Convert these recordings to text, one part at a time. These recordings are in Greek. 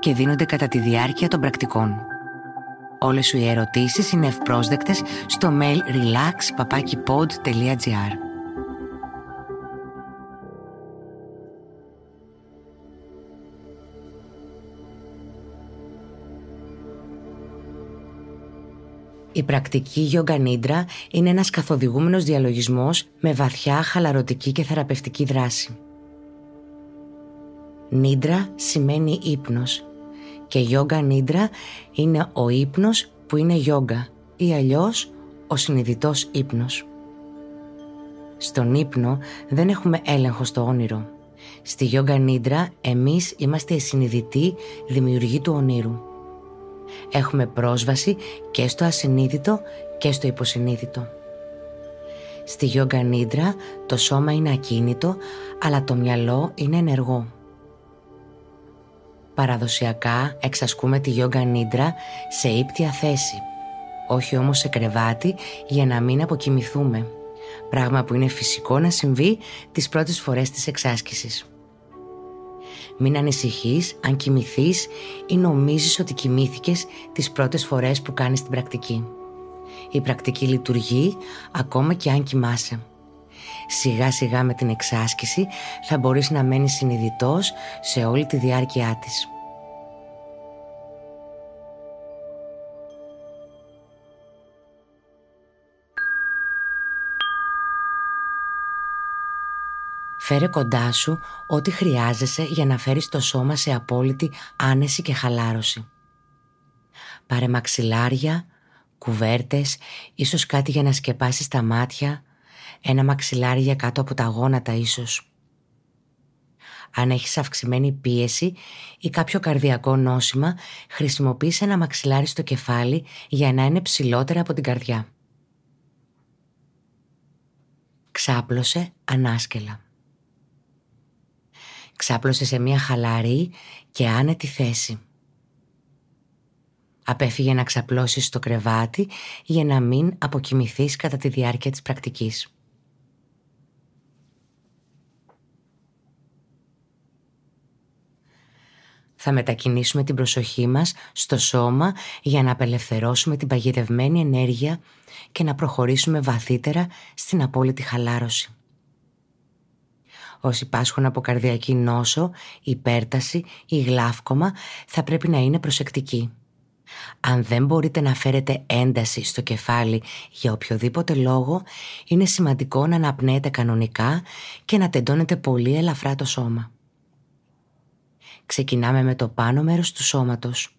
και δίνονται κατά τη διάρκεια των πρακτικών. Όλες σου οι ερωτήσεις είναι ευπρόσδεκτες στο mail relax.papakipod.gr Η πρακτική Yoga Nidra είναι ένας καθοδηγούμενος διαλογισμός με βαθιά χαλαρωτική και θεραπευτική δράση. Νίντρα σημαίνει ύπνος και Yoga Nidra είναι ο ύπνος που είναι yoga ή αλλιώς ο συνειδητός ύπνος. Στον ύπνο δεν έχουμε έλεγχο στο όνειρο. Στη Yoga Nidra εμείς είμαστε οι συνειδητοί δημιουργοί του ονείρου. Έχουμε πρόσβαση και στο ασυνείδητο και στο υποσυνείδητο. Στη Yoga Nidra το σώμα είναι ακίνητο αλλά το μυαλό είναι ενεργό. Παραδοσιακά εξασκούμε τη Yoga Nidra σε ύπτια θέση, όχι όμως σε κρεβάτι για να μην αποκοιμηθούμε, πράγμα που είναι φυσικό να συμβεί τις πρώτες φορές της εξάσκησης. Μην ανησυχείς αν κοιμηθείς ή νομίζεις ότι κοιμήθηκες τις πρώτες φορές που κάνεις την πρακτική. Η πρακτική λειτουργεί ακόμα και αν κοιμάσαι. Σιγά σιγά με την εξάσκηση θα μπορείς να μένεις συνειδητός σε όλη τη διάρκεια της. Φέρε κοντά σου ό,τι χρειάζεσαι για να φέρεις το σώμα σε απόλυτη άνεση και χαλάρωση. Πάρε μαξιλάρια, κουβέρτες, ίσως κάτι για να σκεπάσεις τα μάτια, ένα μαξιλάρι για κάτω από τα γόνατα ίσως. Αν έχεις αυξημένη πίεση ή κάποιο καρδιακό νόσημα, χρησιμοποίησε ένα μαξιλάρι στο κεφάλι για να είναι ψηλότερα από την καρδιά. Ξάπλωσε ανάσκελα. Ξάπλωσε σε μια χαλαρή και άνετη θέση. Απέφυγε να ξαπλώσεις στο κρεβάτι για να μην αποκοιμηθείς κατά τη διάρκεια της πρακτικής. Θα μετακινήσουμε την προσοχή μας στο σώμα για να απελευθερώσουμε την παγιδευμένη ενέργεια και να προχωρήσουμε βαθύτερα στην απόλυτη χαλάρωση. Όσοι πάσχουν από καρδιακή νόσο, υπέρταση ή γλάφκομα θα πρέπει να είναι προσεκτικοί. Αν δεν μπορείτε να φέρετε ένταση στο κεφάλι για οποιοδήποτε λόγο, είναι σημαντικό να αναπνέετε κανονικά και να τεντώνετε πολύ ελαφρά το σώμα. Ξεκινάμε με το πάνω μέρος του σώματος.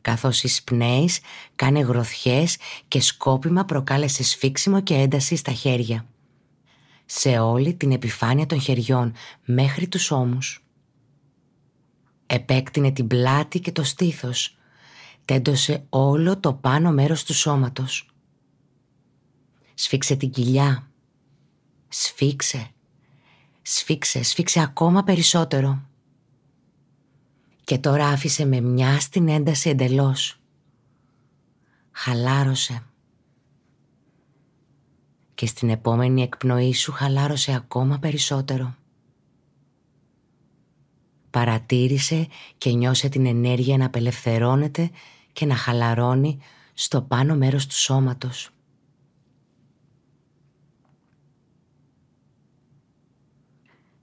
Καθώς εισπνέεις, κάνε γροθιές και σκόπιμα προκάλεσε σφίξιμο και ένταση στα χέρια σε όλη την επιφάνεια των χεριών μέχρι τους ώμους. Επέκτηνε την πλάτη και το στήθος. Τέντωσε όλο το πάνω μέρος του σώματος. Σφίξε την κοιλιά. Σφίξε. Σφίξε, σφίξε ακόμα περισσότερο. Και τώρα άφησε με μια στην ένταση εντελώς. Χαλάρωσε και στην επόμενη εκπνοή σου χαλάρωσε ακόμα περισσότερο. Παρατήρησε και νιώσε την ενέργεια να απελευθερώνεται και να χαλαρώνει στο πάνω μέρος του σώματος.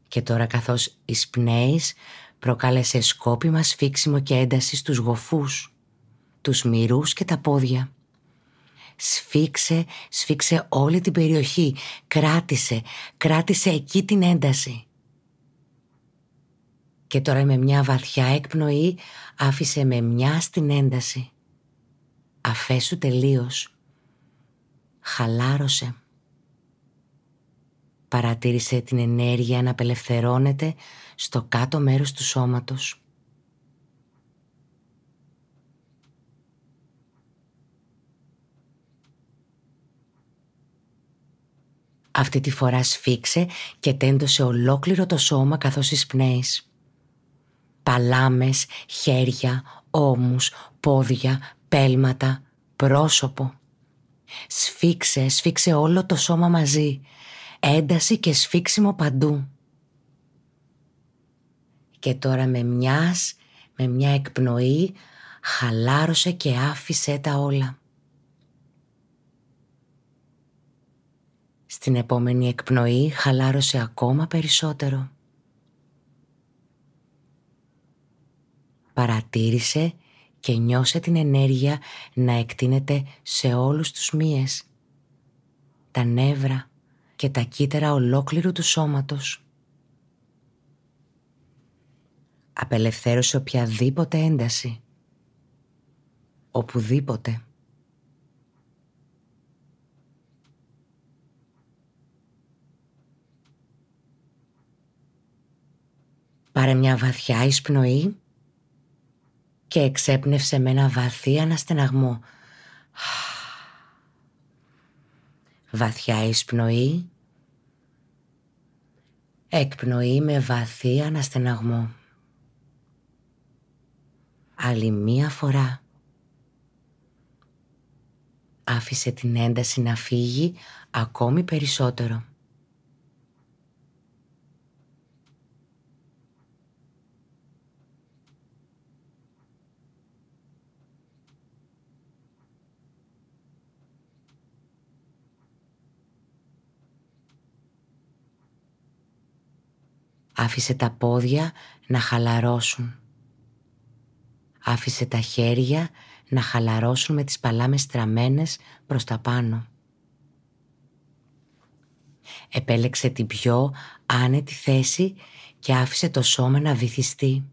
Και τώρα καθώς εισπνέεις προκάλεσε σκόπιμα σφίξιμο και ένταση στους γοφούς, τους μυρούς και τα πόδια. Σφίξε, σφίξε όλη την περιοχή. Κράτησε, κράτησε εκεί την ένταση. Και τώρα με μια βαθιά εκπνοή άφησε με μια στην ένταση. Αφέσου τελείως. Χαλάρωσε. Παρατήρησε την ενέργεια να απελευθερώνεται στο κάτω μέρος του σώματος. Αυτή τη φορά σφίξε και τέντωσε ολόκληρο το σώμα καθώς εισπνέεις. Παλάμες, χέρια, ώμους, πόδια, πέλματα, πρόσωπο. Σφίξε, σφίξε όλο το σώμα μαζί. Ένταση και σφίξιμο παντού. Και τώρα με μιας, με μια εκπνοή, χαλάρωσε και άφησε τα όλα. Στην επόμενη εκπνοή χαλάρωσε ακόμα περισσότερο. Παρατήρησε και νιώσε την ενέργεια να εκτείνεται σε όλους τους μύες, τα νεύρα και τα κύτταρα ολόκληρου του σώματος. Απελευθέρωσε οποιαδήποτε ένταση, οπουδήποτε. Πάρε μια βαθιά εισπνοή και εξέπνευσε με ένα βαθύ αναστεναγμό. Βαθιά εισπνοή, εκπνοή με βαθύ αναστεναγμό. Άλλη μία φορά. Άφησε την ένταση να φύγει ακόμη περισσότερο. Άφησε τα πόδια να χαλαρώσουν. Άφησε τα χέρια να χαλαρώσουν με τις παλάμες στραμμένες προς τα πάνω. Επέλεξε την πιο άνετη θέση και άφησε το σώμα να βυθιστεί.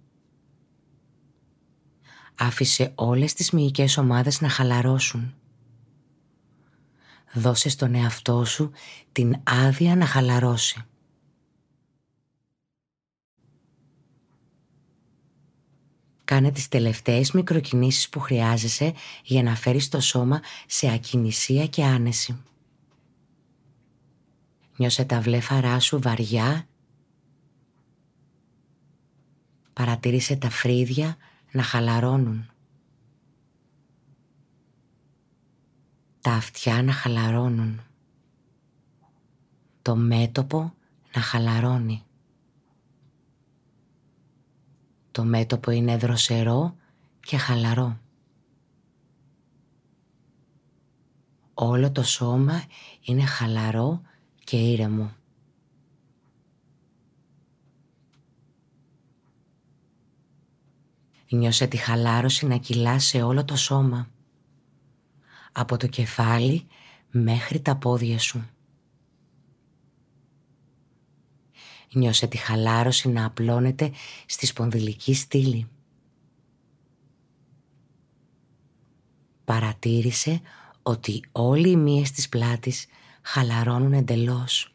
Άφησε όλες τις μυϊκές ομάδες να χαλαρώσουν. Δώσε στον εαυτό σου την άδεια να χαλαρώσει. Κάνε τις τελευταίες μικροκινήσεις που χρειάζεσαι για να φέρεις το σώμα σε ακινησία και άνεση. Νιώσε τα βλέφαρά σου βαριά. Παρατήρησε τα φρύδια να χαλαρώνουν. Τα αυτιά να χαλαρώνουν. Το μέτωπο να χαλαρώνει. Το μέτωπο είναι δροσερό και χαλαρό. Όλο το σώμα είναι χαλαρό και ήρεμο. Νιώσε τη χαλάρωση να κυλά σε όλο το σώμα. Από το κεφάλι μέχρι τα πόδια σου. Νιώσε τη χαλάρωση να απλώνεται στη σπονδυλική στήλη. Παρατήρησε ότι όλοι οι μύες της πλάτης χαλαρώνουν εντελώς.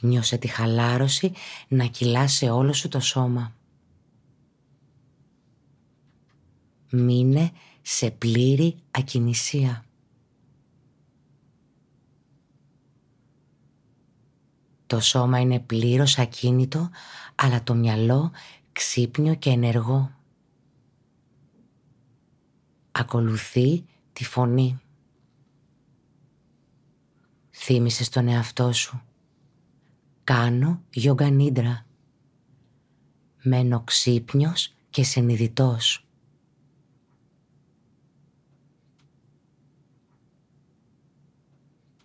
Νιώσε τη χαλάρωση να κυλά σε όλο σου το σώμα. Μείνε σε πλήρη ακινησία. Το σώμα είναι πλήρως ακίνητο, αλλά το μυαλό ξύπνιο και ενεργό. Ακολουθεί τη φωνή. Θύμησε στον εαυτό σου. Κάνω γιόγκα νίντρα. Μένω ξύπνιος και συνειδητός.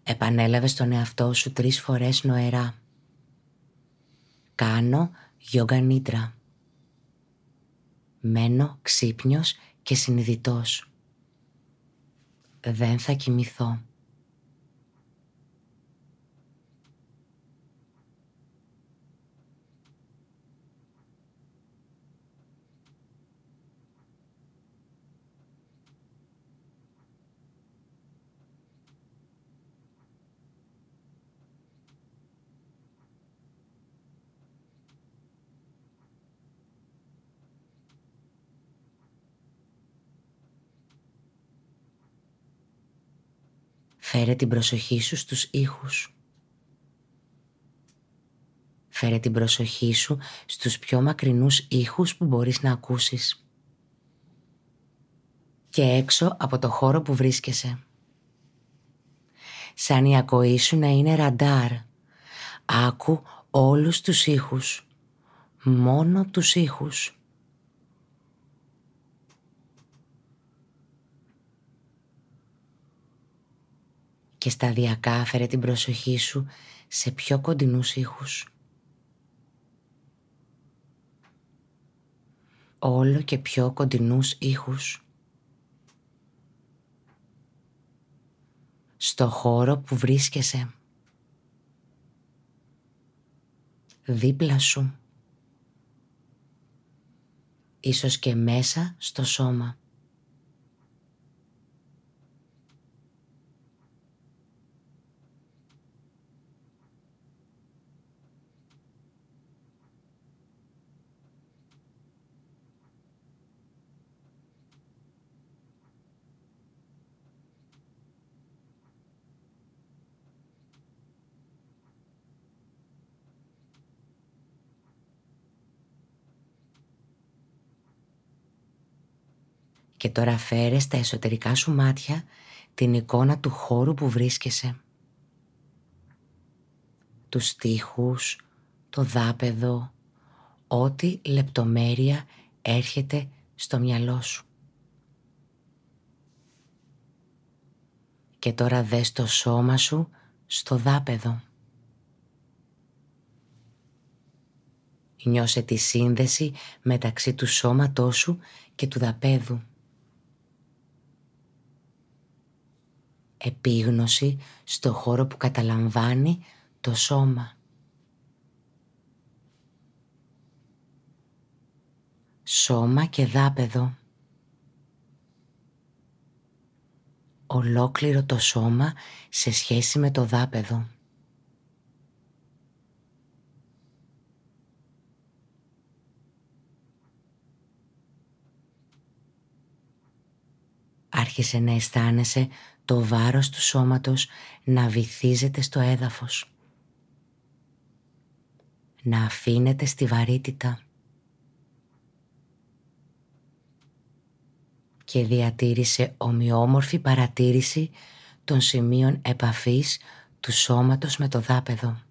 Επανέλαβες στον εαυτό σου τρεις φορές νοερά. Κάνω γιόγκα νίτρα. Μένω ξύπνιος και συνειδητός. Δεν θα κοιμηθώ. Φέρε την προσοχή σου στους ήχους. Φέρε την προσοχή σου στους πιο μακρινούς ήχους που μπορείς να ακούσεις. Και έξω από το χώρο που βρίσκεσαι. Σαν η ακοή σου να είναι ραντάρ. Άκου όλους τους ήχους. Μόνο τους ήχους. Και σταδιακά φέρε την προσοχή σου σε πιο κοντινούς ήχους. Όλο και πιο κοντινούς ήχους. Στο χώρο που βρίσκεσαι. Δίπλα σου. Ίσως και μέσα στο σώμα. Και τώρα φέρες στα εσωτερικά σου μάτια την εικόνα του χώρου που βρίσκεσαι. Τους στίχους, το δάπεδο, ό,τι λεπτομέρεια έρχεται στο μυαλό σου. Και τώρα δες το σώμα σου στο δάπεδο. Νιώσε τη σύνδεση μεταξύ του σώματός σου και του δαπέδου. Επίγνωση στο χώρο που καταλαμβάνει το σώμα. Σώμα και δάπεδο. Ολόκληρο το σώμα σε σχέση με το δάπεδο. Άρχισε να αισθάνεσαι το βάρος του σώματος να βυθίζεται στο έδαφος. Να αφήνεται στη βαρύτητα. Και διατήρησε ομοιόμορφη παρατήρηση των σημείων επαφής του σώματος με το δάπεδο.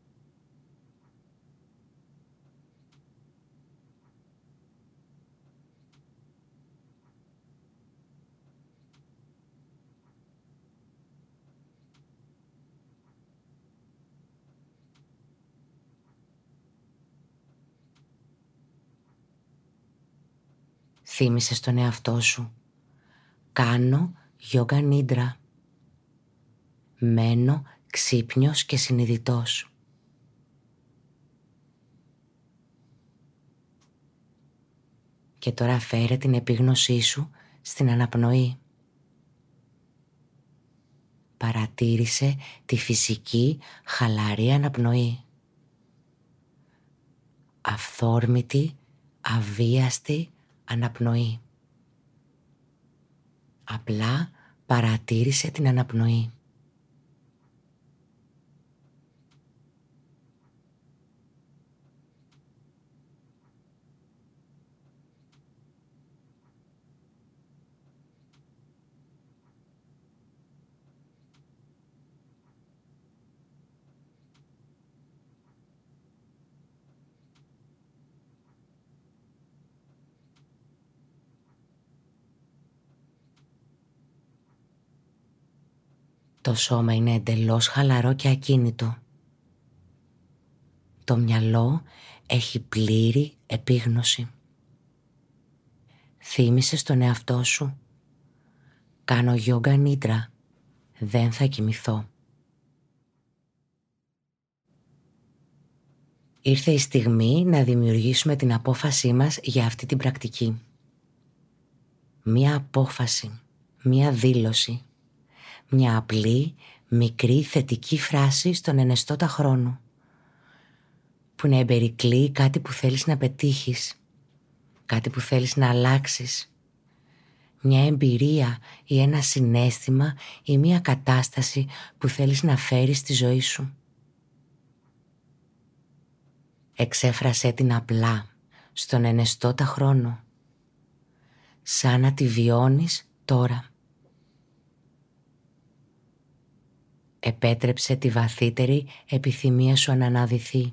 Θύμησε στον εαυτό σου. Κάνω γιόγκα νίντρα. Μένω ξύπνιος και συνειδητός. Και τώρα φέρε την επίγνωσή σου στην αναπνοή. Παρατήρησε τη φυσική χαλαρή αναπνοή. Αυθόρμητη, αβίαστη αναπνοή. Απλά παρατήρησε την αναπνοή. Το σώμα είναι εντελώς χαλαρό και ακίνητο. Το μυαλό έχει πλήρη επίγνωση. Θύμησε στον εαυτό σου. Κάνω γιόγκα νίτρα. Δεν θα κοιμηθώ. Ήρθε η στιγμή να δημιουργήσουμε την απόφασή μας για αυτή την πρακτική. Μία απόφαση, μία δήλωση μια απλή, μικρή, θετική φράση στον ενεστώτα χρόνο που να εμπερικλεί κάτι που θέλεις να πετύχεις, κάτι που θέλεις να αλλάξεις. μια εμπειρία ή ένα συνέστημα ή μια κατάσταση που θέλεις να φέρεις στη ζωή σου. Εξέφρασέ την απλά, στον ενεστώτα χρόνο, σαν να τη βιώνεις τώρα. Επέτρεψε τη βαθύτερη επιθυμία σου να αναδυθεί.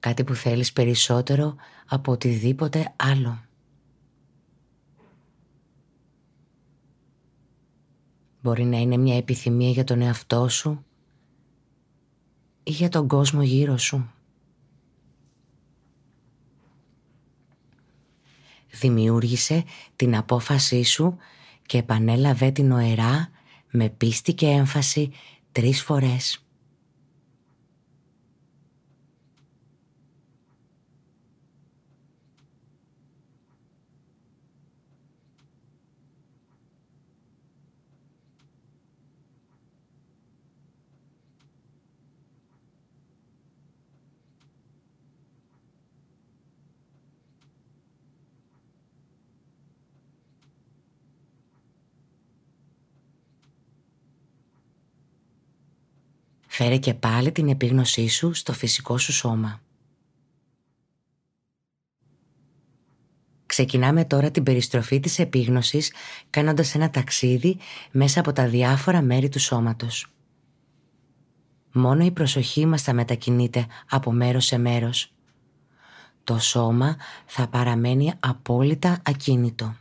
Κάτι που θέλεις περισσότερο από οτιδήποτε άλλο. Μπορεί να είναι μια επιθυμία για τον εαυτό σου ή για τον κόσμο γύρω σου. Δημιούργησε την απόφασή σου και επανέλαβε την οερά με πίστη και έμφαση τρεις φορές. Φέρε και πάλι την επίγνωσή σου στο φυσικό σου σώμα. Ξεκινάμε τώρα την περιστροφή της επίγνωσης κάνοντας ένα ταξίδι μέσα από τα διάφορα μέρη του σώματος. Μόνο η προσοχή μας θα μετακινείται από μέρος σε μέρος. Το σώμα θα παραμένει απόλυτα ακίνητο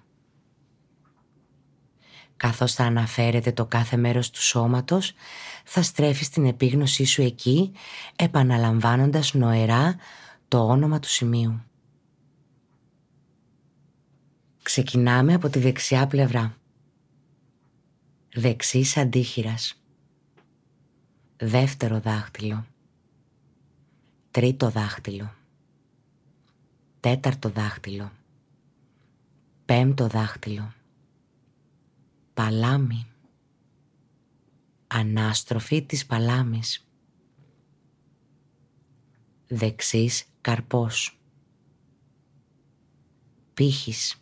καθώς θα αναφέρεται το κάθε μέρος του σώματος, θα στρέφεις την επίγνωσή σου εκεί, επαναλαμβάνοντας νοερά το όνομα του σημείου. Ξεκινάμε από τη δεξιά πλευρά. Δεξής αντίχειρας. Δεύτερο δάχτυλο. Τρίτο δάχτυλο. Τέταρτο δάχτυλο. Πέμπτο δάχτυλο παλάμη. Ανάστροφη της παλάμης. Δεξής καρπός. Πύχης.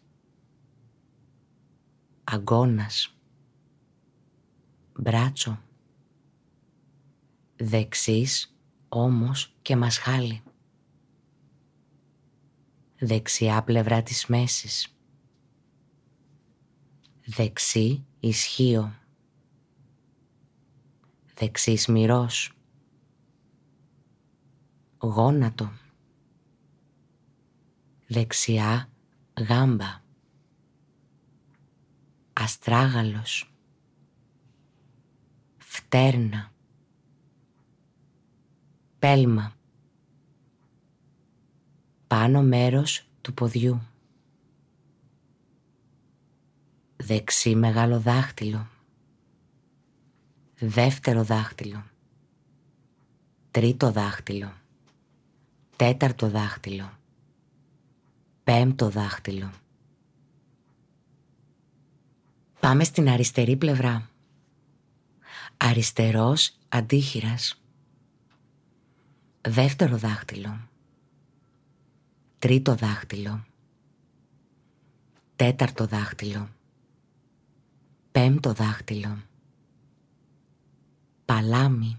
Αγκώνας. Μπράτσο. Δεξής όμως και μασχάλη δεξιά πλευρά της μέσης δεξί ισχύω. Δεξής μυρός γόνατο. Δεξιά γάμπα. Αστράγαλος. Φτέρνα. Πέλμα. Πάνω μέρος του ποδιού δεξί μεγάλο δάχτυλο, δεύτερο δάχτυλο, τρίτο δάχτυλο, τέταρτο δάχτυλο, πέμπτο δάχτυλο. Πάμε στην αριστερή πλευρά. Αριστερός αντίχειρας. Δεύτερο δάχτυλο. Τρίτο δάχτυλο. Τέταρτο δάχτυλο. Πέμπτο δάχτυλο. Παλάμη.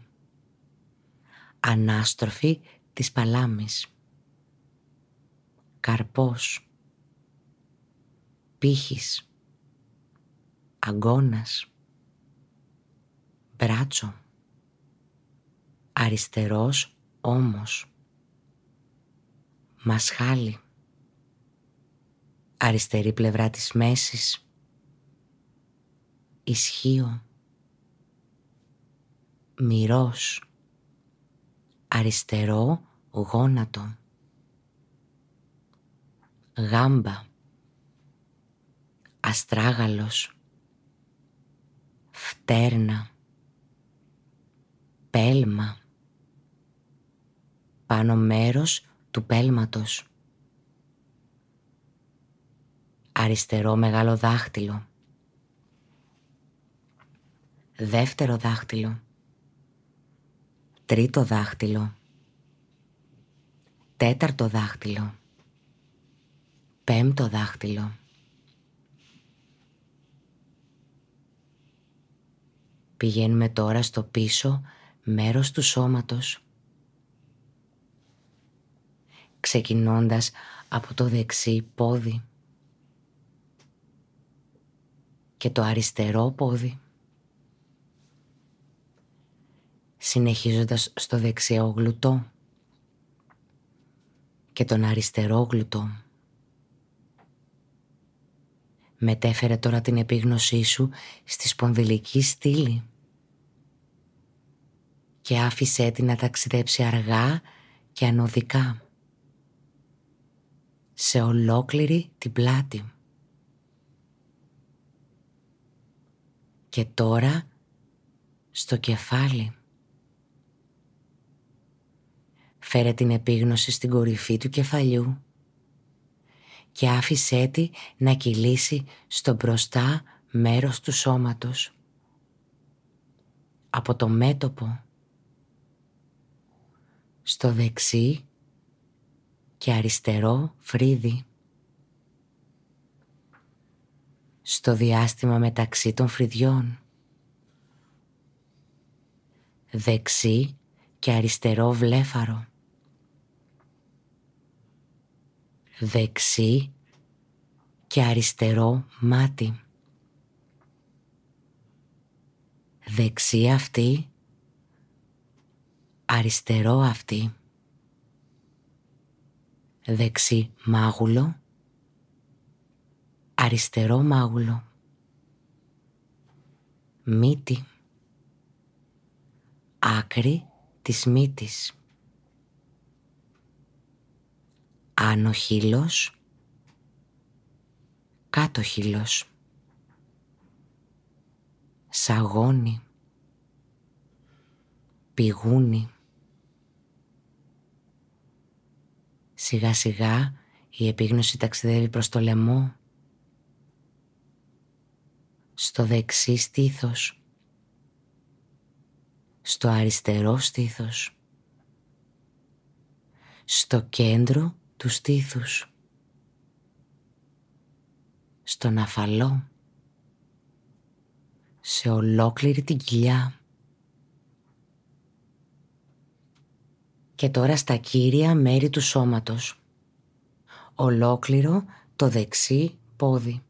Ανάστροφη της παλάμης. Καρπός. Πύχης. Αγκώνας. Μπράτσο. Αριστερός όμως. Μασχάλι. Αριστερή πλευρά της μέσης ισχύω, μυρός, αριστερό γόνατο, γάμπα, αστράγαλος, φτέρνα, πέλμα, πάνω μέρος του πέλματος, αριστερό μεγάλο δάχτυλο, δεύτερο δάχτυλο, τρίτο δάχτυλο, τέταρτο δάχτυλο, πέμπτο δάχτυλο. Πηγαίνουμε τώρα στο πίσω μέρος του σώματος. Ξεκινώντας από το δεξί πόδι και το αριστερό πόδι. Συνεχίζοντας στο δεξιό γλουτό και τον αριστερό γλουτό. Μετέφερε τώρα την επίγνωσή σου στη σπονδυλική στήλη και άφησέ την να ταξιδέψει αργά και ανωδικά σε ολόκληρη την πλάτη. Και τώρα στο κεφάλι. Φέρε την επίγνωση στην κορυφή του κεφαλιού και άφησέ τη να κυλήσει στο μπροστά μέρος του σώματος. Από το μέτωπο στο δεξί και αριστερό φρύδι. Στο διάστημα μεταξύ των φρυδιών. Δεξί και αριστερό βλέφαρο. Δεξί και αριστερό μάτι. Δεξί αυτή, αριστερό αυτή. Δεξί μάγουλο, αριστερό μάγουλο, μύτη, άκρη της μύτης, άνω χείλος, κάτω χείλος, σαγόνι, πηγούνι, Σιγά σιγά η επίγνωση ταξιδεύει προς το λαιμό, στο δεξί στήθος, στο αριστερό στήθος, στο κέντρο του στήθους, στον αφαλό, σε ολόκληρη την κοιλιά. και τώρα στα κύρια μέρη του σώματος. Ολόκληρο το δεξί πόδι.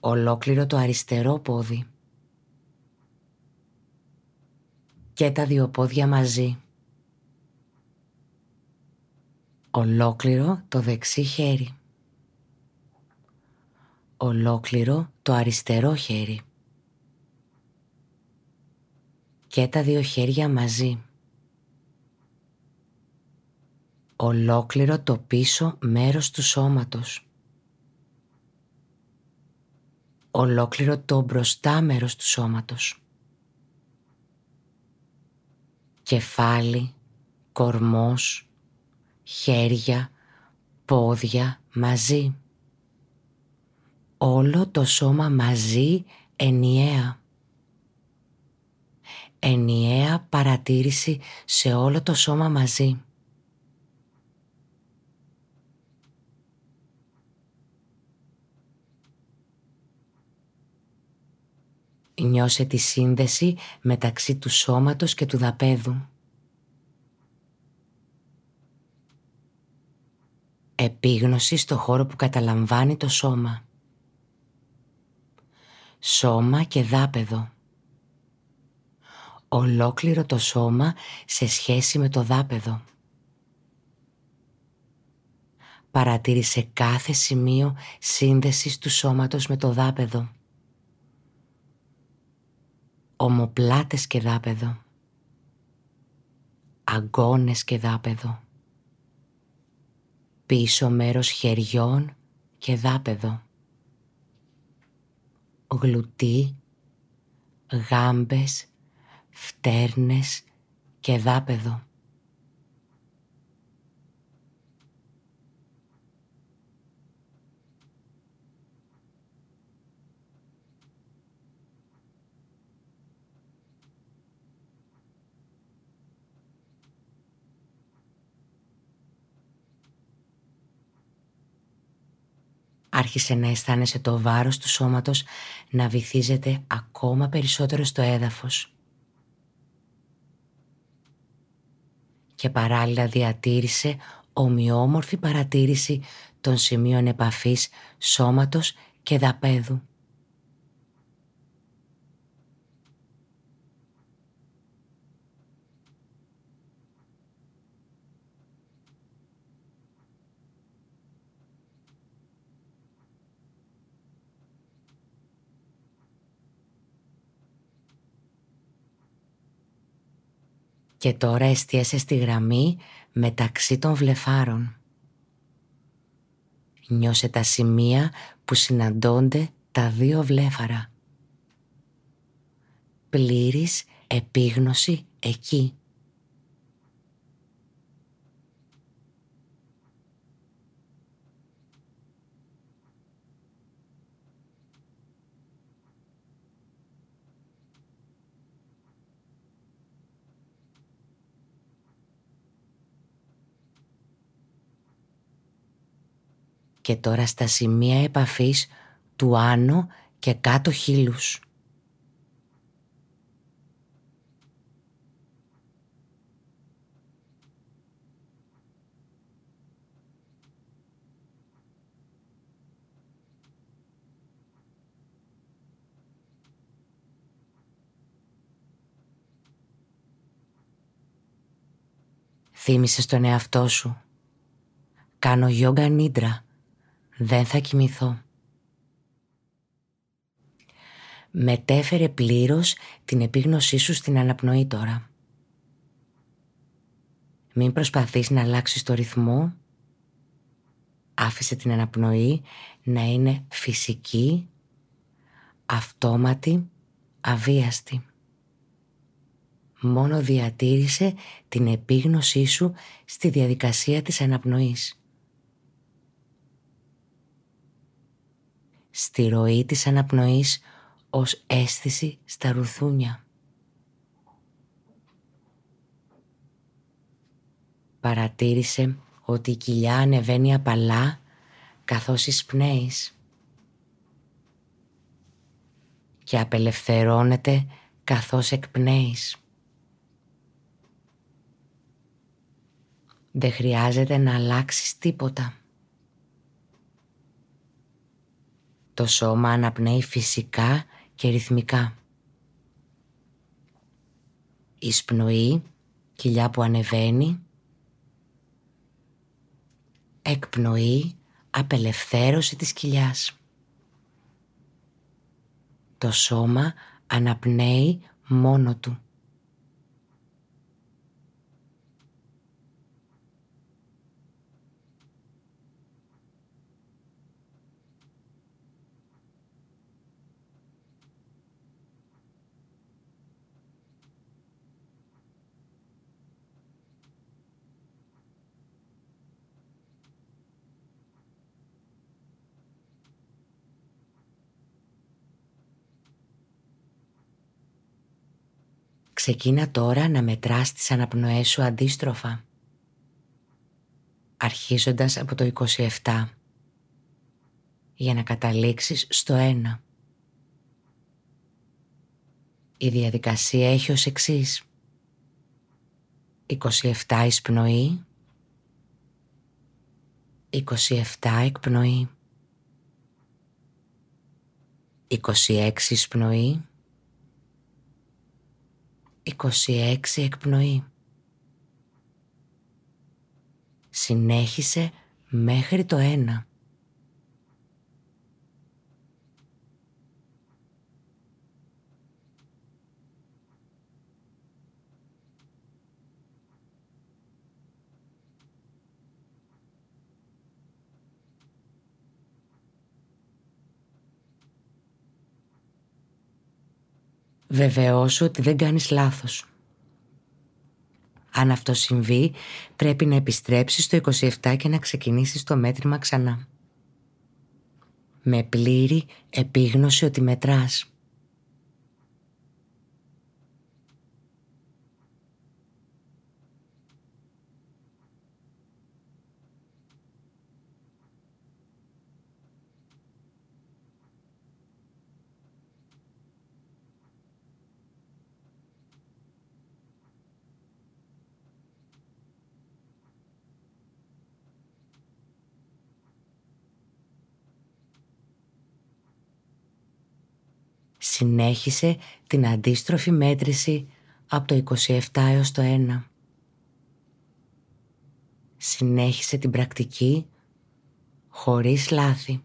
Ολόκληρο το αριστερό πόδι. Και τα δύο πόδια μαζί. Ολόκληρο το δεξί χέρι. Ολόκληρο το αριστερό χέρι και τα δύο χέρια μαζί. Ολόκληρο το πίσω μέρος του σώματος. Ολόκληρο το μπροστά μέρος του σώματος. Κεφάλι, κορμός, χέρια, πόδια μαζί. Όλο το σώμα μαζί ενιαία ενιαία παρατήρηση σε όλο το σώμα μαζί. Νιώσε τη σύνδεση μεταξύ του σώματος και του δαπέδου. Επίγνωση στο χώρο που καταλαμβάνει το σώμα. Σώμα και δάπεδο ολόκληρο το σώμα σε σχέση με το δάπεδο. Παρατήρησε κάθε σημείο σύνδεσης του σώματος με το δάπεδο. Ομοπλάτες και δάπεδο. Αγκώνες και δάπεδο. Πίσω μέρος χεριών και δάπεδο. Γλουτί, γάμπες φτέρνες και δάπεδο. Άρχισε να αισθάνεσαι το βάρος του σώματος να βυθίζεται ακόμα περισσότερο στο έδαφος. Και παράλληλα διατήρησε ομοιόμορφη παρατήρηση των σημείων επαφής σώματος και δαπέδου. Και τώρα εστίασε στη γραμμή μεταξύ των βλεφάρων. Νιώσε τα σημεία που συναντώνται τα δύο βλέφαρα. Πλήρης επίγνωση εκεί. Και τώρα στα σημεία επαφής του άνω και κάτω χείλους. Θύμησες στον εαυτό σου. Κάνω γιόγκα νίντρα δεν θα κοιμηθώ. Μετέφερε πλήρως την επίγνωσή σου στην αναπνοή τώρα. Μην προσπαθείς να αλλάξεις το ρυθμό. Άφησε την αναπνοή να είναι φυσική, αυτόματη, αβίαστη. Μόνο διατήρησε την επίγνωσή σου στη διαδικασία της αναπνοής. Στη ροή της αναπνοής ως αίσθηση στα ρουθούνια. Παρατήρησε ότι η κοιλιά ανεβαίνει απαλά καθώς εισπνέεις και απελευθερώνεται καθώς εκπνέεις. Δεν χρειάζεται να αλλάξεις τίποτα. Το σώμα αναπνέει φυσικά και ρυθμικά. Εισπνοή, κοιλιά που ανεβαίνει. Εκπνοή, απελευθέρωση της κοιλιάς. Το σώμα αναπνέει μόνο του. Ξεκίνα τώρα να μετράς τις αναπνοές σου αντίστροφα. Αρχίζοντας από το 27 για να καταλήξεις στο 1. Η διαδικασία έχει ως εξής. 27 εισπνοή, 27 εκπνοή, 26 εισπνοή, 26 εκπνοή. Συνέχισε μέχρι το 1. Βεβαιώσου ότι δεν κάνεις λάθος. Αν αυτό συμβεί, πρέπει να επιστρέψεις στο 27 και να ξεκινήσεις το μέτρημα ξανά. Με πλήρη επίγνωση ότι μετράς. Συνέχισε την αντίστροφη μέτρηση από το 27 έως το 1. Συνέχισε την πρακτική χωρίς λάθη.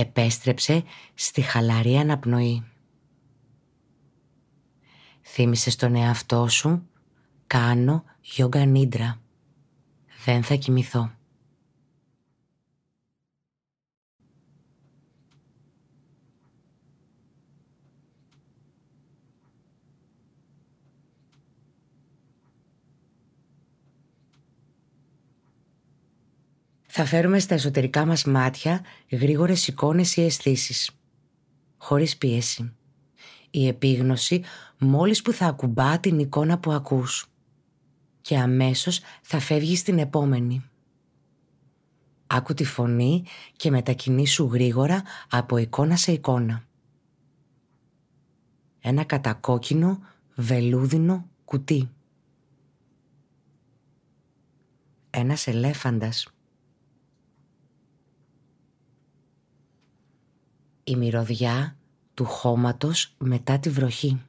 Επέστρεψε στη χαλαρή αναπνοή. Θύμισε στον εαυτό σου «Κάνω γιόγκα νίντρα. Δεν θα κοιμηθώ». Θα φέρουμε στα εσωτερικά μας μάτια γρήγορες εικόνες ή αισθήσεις. Χωρίς πίεση. Η επίγνωση μόλις που θα ακουμπά την εικόνα που ακούς. Και αμέσως θα φεύγει στην επόμενη. Άκου τη φωνή και μετακινήσου γρήγορα από εικόνα σε εικόνα. Ένα κατακόκκινο βελούδινο κουτί. Ένας ελέφαντας η μυρωδιά του χώματος μετά τη βροχή.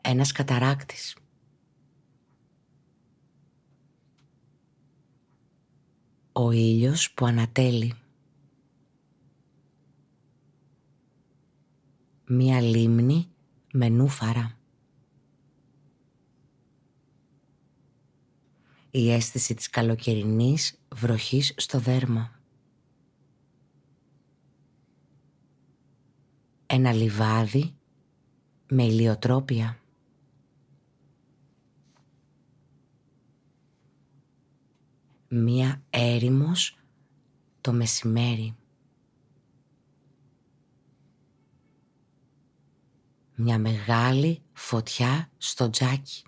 Ένας καταράκτης. Ο ήλιος που ανατέλει. Μία λίμνη με νούφαρα. η αίσθηση της καλοκαιρινής βροχής στο δέρμα. Ένα λιβάδι με ηλιοτρόπια. Μία έρημος το μεσημέρι. Μια μεγάλη φωτιά στο τζάκι.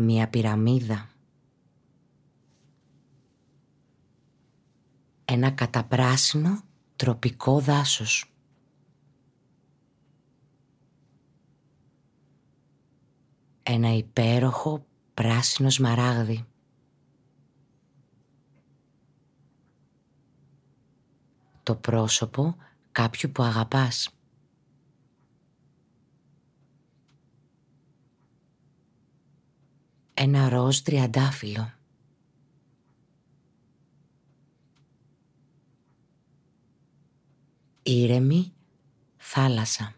Μία πυραμίδα. Ένα καταπράσινο τροπικό δάσος. Ένα υπέροχο πράσινο σμαράγδι. Το πρόσωπο κάποιου που αγαπάς. Ένα ροζ τριαντάφυλλο. Ήρεμη θάλασσα.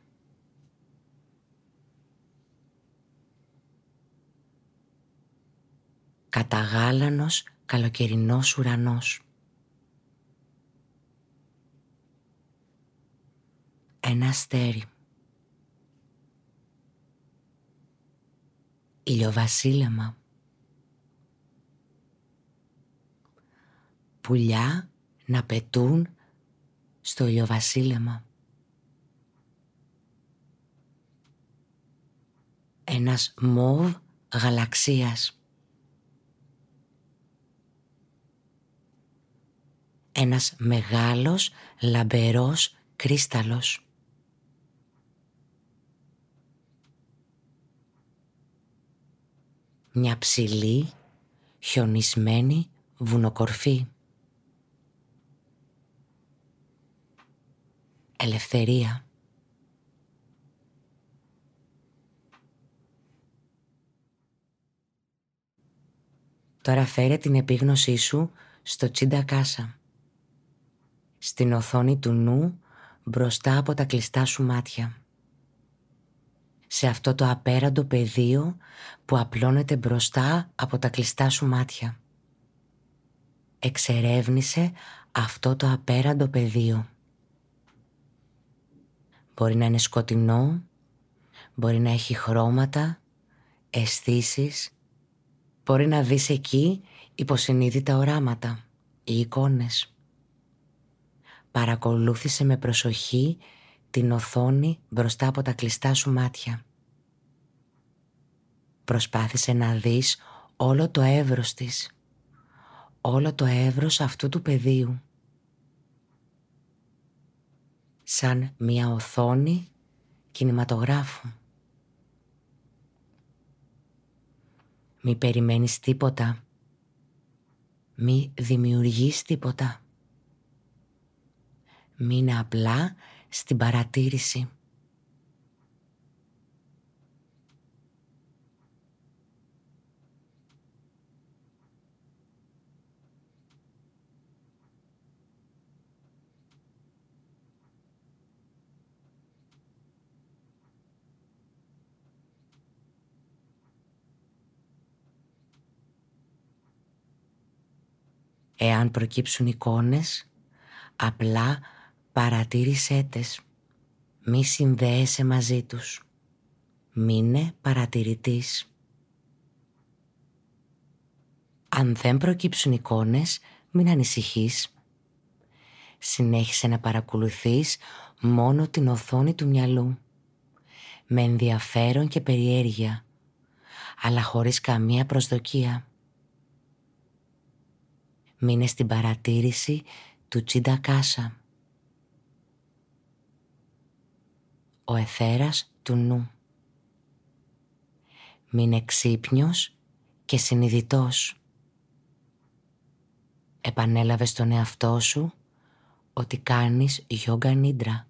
Καταγάλανος καλοκαιρινός ουρανός. Ένα αστέρι. Ηλιοβασίλεμα. Πουλιά να πετούν στο ηλιοβασίλεμα. Ένας μόβ γαλαξίας. Ένας μεγάλος λαμπερός κρίσταλος. Μια ψηλή, χιονισμένη βουνοκορφή. Ελευθερία. Τώρα φέρε την επίγνωσή σου στο τσίντα κάσα. Στην οθόνη του νου μπροστά από τα κλειστά σου μάτια σε αυτό το απέραντο πεδίο που απλώνεται μπροστά από τα κλειστά σου μάτια. Εξερεύνησε αυτό το απέραντο πεδίο. Μπορεί να είναι σκοτεινό, μπορεί να έχει χρώματα, αισθήσεις, μπορεί να δεις εκεί υποσυνείδητα οράματα ή εικόνες. Παρακολούθησε με προσοχή την οθόνη μπροστά από τα κλειστά σου μάτια. Προσπάθησε να δεις όλο το εύρος της, όλο το εύρος αυτού του πεδίου. Σαν μια οθόνη κινηματογράφου. Μη περιμένεις τίποτα. Μη δημιουργείς τίποτα. Μείνε απλά στην παρατήρηση. Εάν προκύψουν εικόνες, απλά Παρατήρησέ τες. Μη συνδέεσαι μαζί τους. Μείνε παρατηρητής. Αν δεν προκύψουν εικόνες, μην ανησυχείς. Συνέχισε να παρακολουθείς μόνο την οθόνη του μυαλού. Με ενδιαφέρον και περιέργεια, αλλά χωρίς καμία προσδοκία. Μείνε στην παρατήρηση του Τσίντα Κάσα. Ο εθέρας του νου. Μείνε ξύπνιος και συνειδητός. Επανέλαβες στον εαυτό σου ότι κάνεις γιόγκα νίντρα.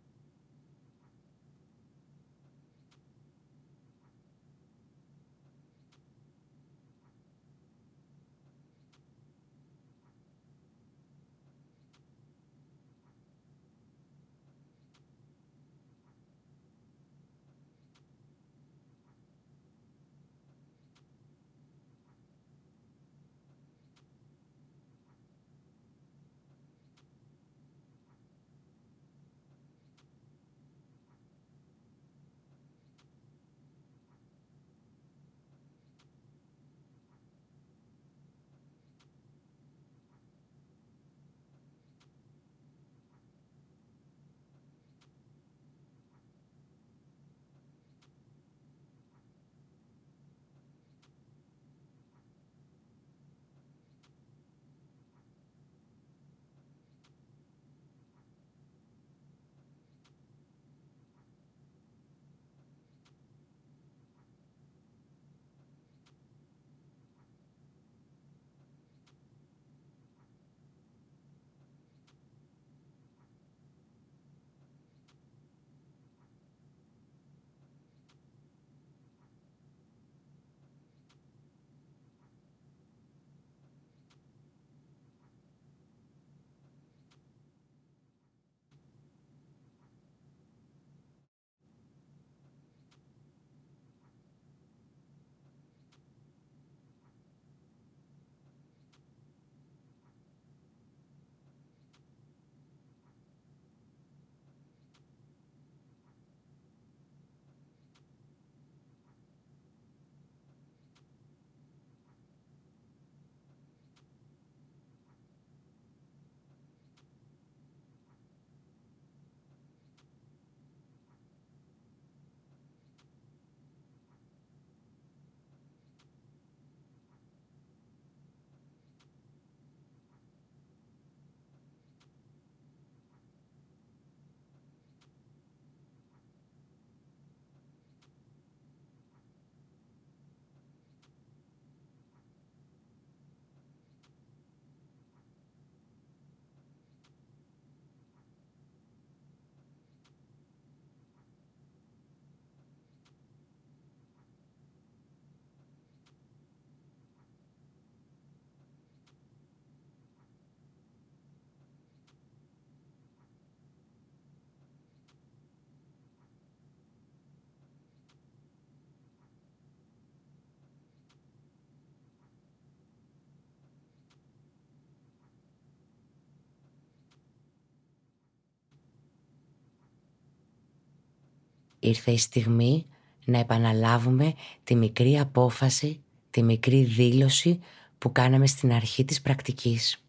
Ήρθε η στιγμή να επαναλάβουμε τη μικρή απόφαση, τη μικρή δήλωση που κάναμε στην αρχή της πρακτικής.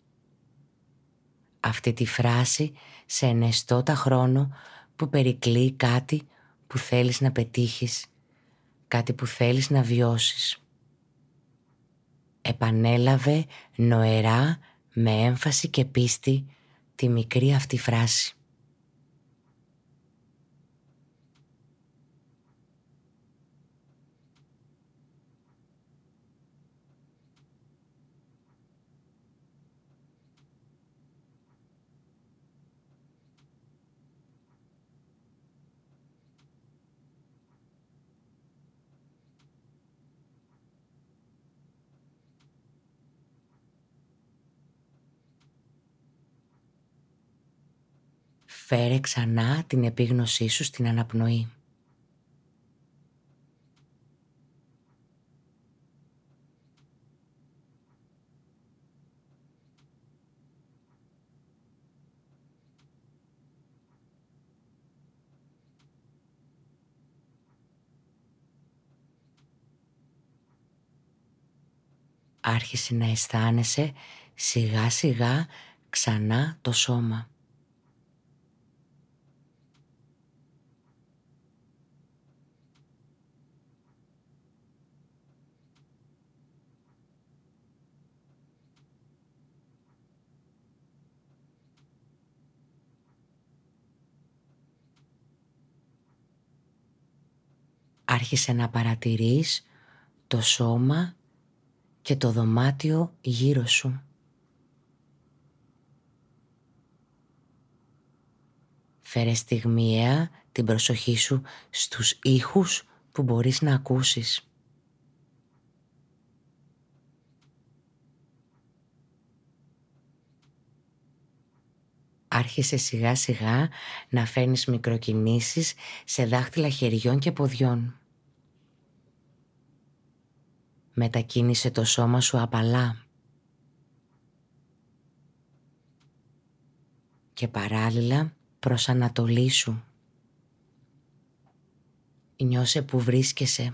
Αυτή τη φράση σε ενεστώτα χρόνο που περικλεί κάτι που θέλεις να πετύχεις, κάτι που θέλεις να βιώσεις. Επανέλαβε νοερά με έμφαση και πίστη τη μικρή αυτή φράση. Φέρε ξανά την επίγνωσή σου στην αναπνοή. Άρχισε να αισθάνεσαι σιγά σιγά ξανά το σώμα. Άρχισε να παρατηρείς το σώμα και το δωμάτιο γύρω σου. Φέρε στιγμιαία την προσοχή σου στους ήχους που μπορείς να ακούσεις. Άρχισε σιγά σιγά να φέρνεις μικροκινήσεις σε δάχτυλα χεριών και ποδιών. Μετακίνησε το σώμα σου απαλά. Και παράλληλα προς ανατολή σου. Νιώσε που βρίσκεσαι.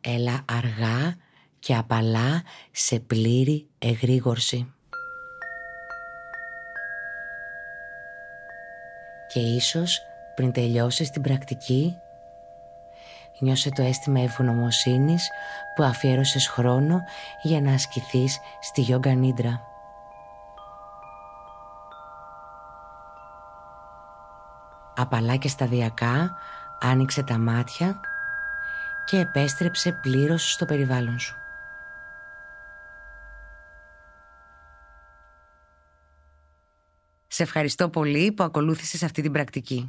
Έλα αργά και απαλά σε πλήρη εγρήγορση. Και ίσως πριν τελειώσεις την πρακτική, νιώσε το αίσθημα ευγνωμοσύνης που αφιέρωσες χρόνο για να ασκηθείς στη Γιόγκα Νίντρα. Απαλά και σταδιακά άνοιξε τα μάτια και επέστρεψε πλήρως στο περιβάλλον σου. Σε ευχαριστώ πολύ που ακολούθησες αυτή την πρακτική.